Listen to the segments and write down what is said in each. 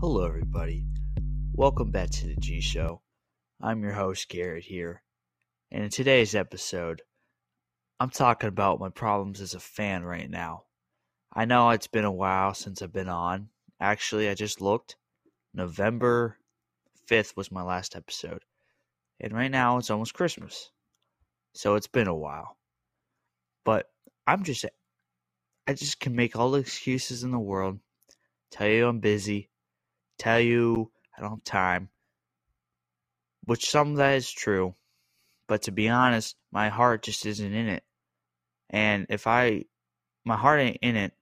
Hello, everybody. Welcome back to the G Show. I'm your host, Garrett, here. And in today's episode, I'm talking about my problems as a fan right now. I know it's been a while since I've been on. Actually, I just looked. November 5th was my last episode. And right now, it's almost Christmas. So it's been a while. But I'm just, I just can make all the excuses in the world, tell you I'm busy, tell you I don't have time, which some of that is true. But to be honest, my heart just isn't in it. And if I, my heart ain't in it,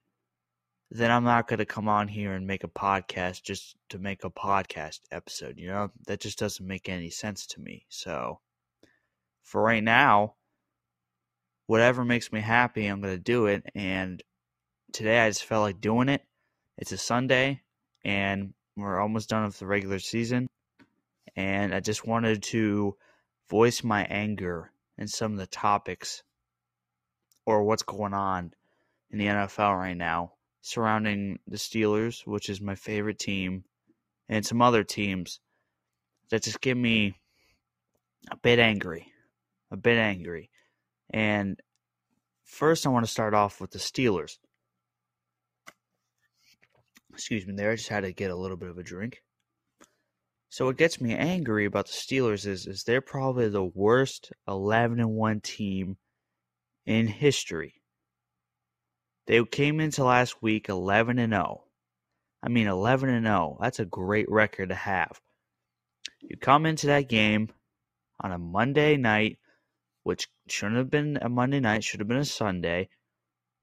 then I'm not to come on here and make a podcast just to make a podcast episode. You know, that just doesn't make any sense to me. So for right now, whatever makes me happy, I'm to do it. And today I just felt like doing it. It's a Sunday, and we're almost done with the regular season. And I just wanted to voice my anger in some of the topics or what's going on in the NFL right now surrounding the Steelers, which is my favorite team, and some other teams that just get me a bit angry. A bit angry. And first, I want to start off with the Steelers. Excuse me there, I just had to get a little bit of a drink. So what gets me angry about the Steelers is is they're probably the worst 11 and 1 team in history. They came into last week 11 and 0. I mean 11 and 0. That's a great record to have. You come into that game on a Monday night, which shouldn't have been a Monday night, should have been a Sunday.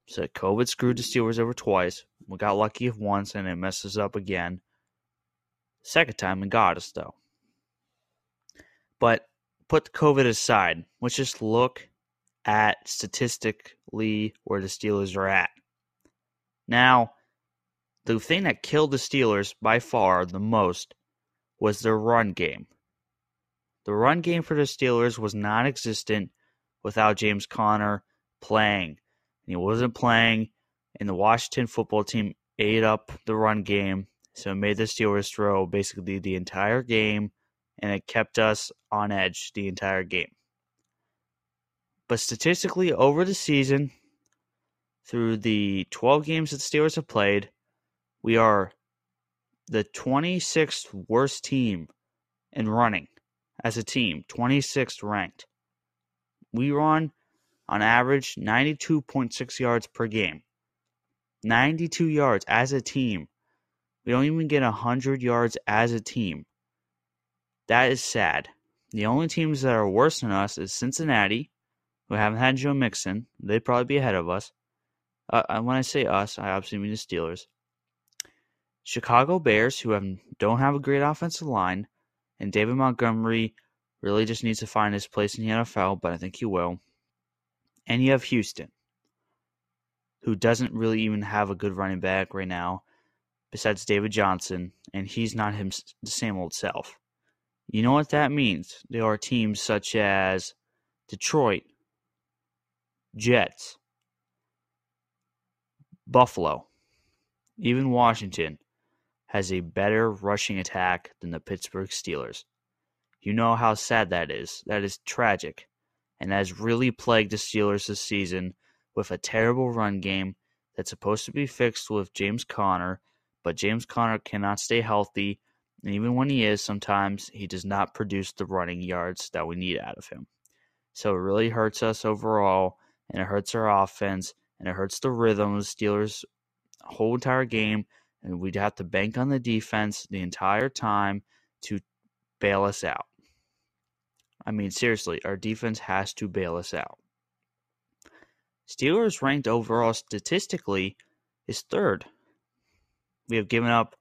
So COVID screwed the Steelers over twice. We got lucky if once and it messes up again. Second time it got us though. But put COVID aside. Let's just look at statistically where the Steelers are at. Now, the thing that killed the Steelers by far the most was their run game. The run game for the Steelers was non existent without James Conner playing. And he wasn't playing, and the Washington football team ate up the run game, so it made the Steelers throw basically the entire game, and it kept us on edge the entire game. But statistically, over the season, through the 12 games that the Steelers have played, we are the 26th worst team in running as a team, 26th ranked. We run on average 92.6 yards per game. 92 yards as a team. We don't even get 100 yards as a team. That is sad. The only teams that are worse than us is Cincinnati, who haven't had Joe Mixon. They'd probably be ahead of us. Uh, when I say us, I obviously mean the Steelers. Chicago Bears, who have, don't have a great offensive line, and David Montgomery really just needs to find his place in the NFL, but I think he will. And you have Houston, who doesn't really even have a good running back right now, besides David Johnson, and he's not him the same old self. You know what that means? There are teams such as Detroit, Jets, Buffalo, even Washington has a better rushing attack than the Pittsburgh Steelers. You know how sad that is. That is tragic. And has really plagued the Steelers this season with a terrible run game that's supposed to be fixed with James Conner, but James Conner cannot stay healthy. And even when he is, sometimes he does not produce the running yards that we need out of him. So it really hurts us overall, and it hurts our offense, and it hurts the rhythm of the Steelers' whole entire game. And we'd have to bank on the defense the entire time to bail us out. I mean, seriously, our defense has to bail us out. Steelers ranked overall statistically is third. We have given up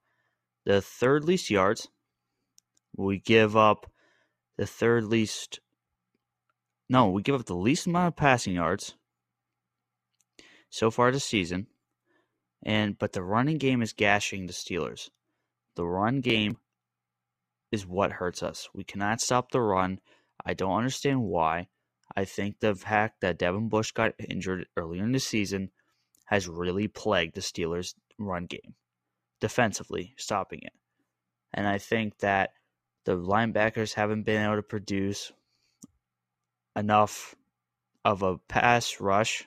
the third least yards. We give up the third least. No, we give up the least amount of passing yards so far this season. And but the running game is gashing the Steelers. The run game is what hurts us. We cannot stop the run. I don't understand why. I think the fact that Devin Bush got injured earlier in the season has really plagued the Steelers' run game defensively, stopping it. And I think that the linebackers haven't been able to produce enough of a pass rush,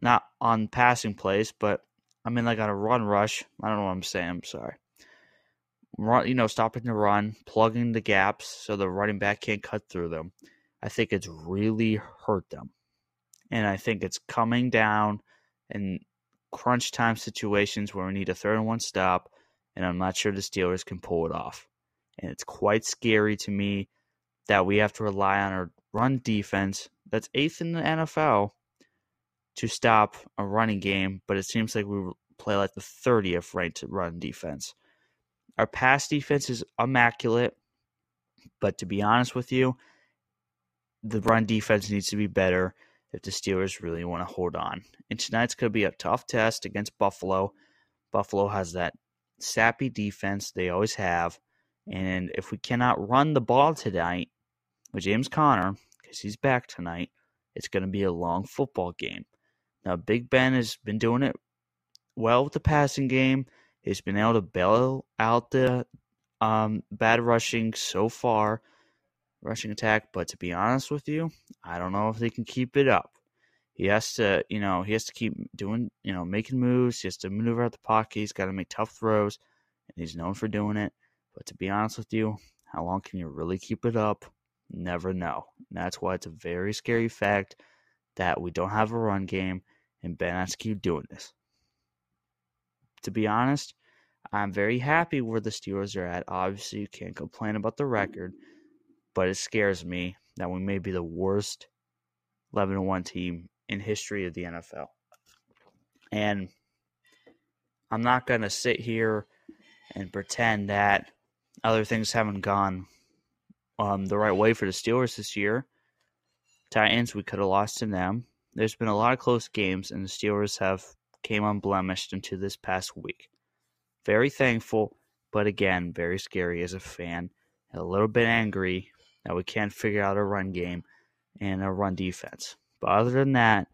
not on passing plays, but I mean like on a run rush. I don't know what I'm saying. I'm sorry. Run, you know, stopping the run, plugging the gaps so the running back can't cut through them. I think it's really hurt them, and I think it's coming down in crunch time situations where we need a third and one stop, and I'm not sure the Steelers can pull it off. And it's quite scary to me that we have to rely on our run defense that's eighth in the NFL to stop a running game, but it seems like we play like the 30th ranked run defense. Our pass defense is immaculate, but to be honest with you, the run defense needs to be better if the Steelers really want to hold on. And tonight's going to be a tough test against Buffalo. Buffalo has that sappy defense they always have. And if we cannot run the ball tonight with James Conner, because he's back tonight, it's going to be a long football game. Now, Big Ben has been doing it well with the passing game. He's been able to bail out the um, bad rushing so far, rushing attack. But to be honest with you, I don't know if they can keep it up. He has to, you know, he has to keep doing, you know, making moves. He has to maneuver out the pocket. He's got to make tough throws, and he's known for doing it. But to be honest with you, how long can you really keep it up? never know. And that's why it's a very scary fact that we don't have a run game and Ben has to keep doing this. To be honest, I'm very happy where the Steelers are at. Obviously, you can't complain about the record, but it scares me that we may be the worst 11 1 team in history of the NFL. And I'm not going to sit here and pretend that other things haven't gone um, the right way for the Steelers this year. Titans, we could have lost to them. There's been a lot of close games, and the Steelers have came unblemished into this past week. Very thankful, but again, very scary as a fan. And a little bit angry that we can't figure out a run game and a run defense. But other than that,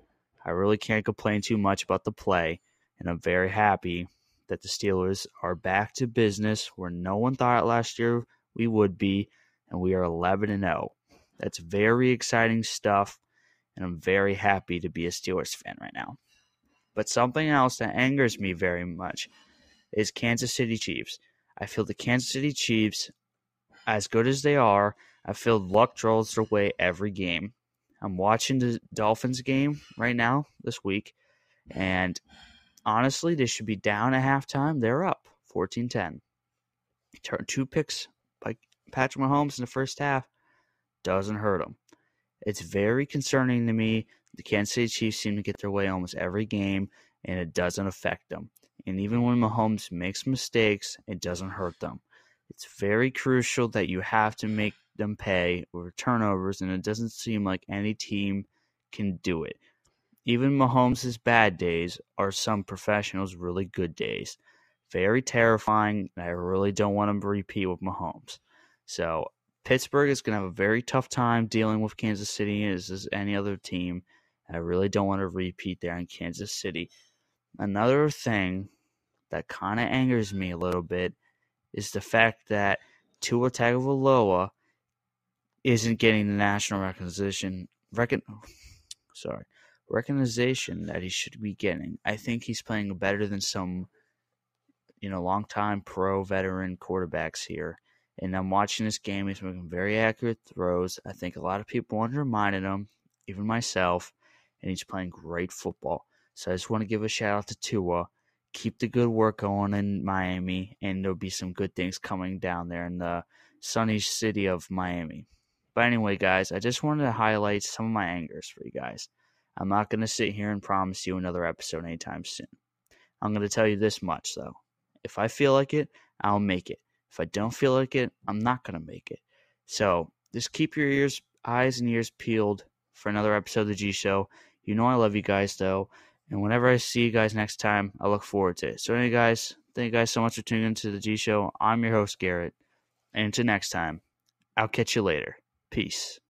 I really can't complain too much about the play, and I'm very happy that the Steelers are back to business where no one thought last year we would be and we are 11 and 0. That's very exciting stuff, and I'm very happy to be a Steelers fan right now. But something else that angers me very much is Kansas City Chiefs. I feel the Kansas City Chiefs, as good as they are, I feel luck draws their way every game. I'm watching the Dolphins game right now this week, and honestly, they should be down at halftime. They're up 14 10. Turn two picks by Patrick Mahomes in the first half doesn't hurt them. It's very concerning to me. The Kansas City Chiefs seem to get their way almost every game, and it doesn't affect them. And even when Mahomes makes mistakes, it doesn't hurt them. It's very crucial that you have to make them pay with turnovers, and it doesn't seem like any team can do it. Even Mahomes' bad days are some professionals' really good days. Very terrifying, and I really don't want to repeat with Mahomes. So Pittsburgh is going to have a very tough time dealing with Kansas City as, as any other team. I really don't want to repeat there in Kansas City. Another thing that kind of angers me a little bit is the fact that Tua Tagovailoa isn't getting the national recognition, recon, sorry, recognition that he should be getting. I think he's playing better than some, you know, long-time pro veteran quarterbacks here. And I'm watching this game. He's making very accurate throws. I think a lot of people undermined him, even myself, and he's playing great football. So I just want to give a shout out to Tua. Keep the good work going in Miami, and there'll be some good things coming down there in the sunny city of Miami. But anyway, guys, I just wanted to highlight some of my angers for you guys. I'm not going to sit here and promise you another episode anytime soon. I'm going to tell you this much, though. If I feel like it, I'll make it. If I don't feel like it, I'm not going to make it. So just keep your ears, eyes, and ears peeled for another episode of the G Show. You know I love you guys, though. And whenever I see you guys next time, I look forward to it. So, anyway, guys, thank you guys so much for tuning into the G Show. I'm your host, Garrett. And until next time, I'll catch you later. Peace.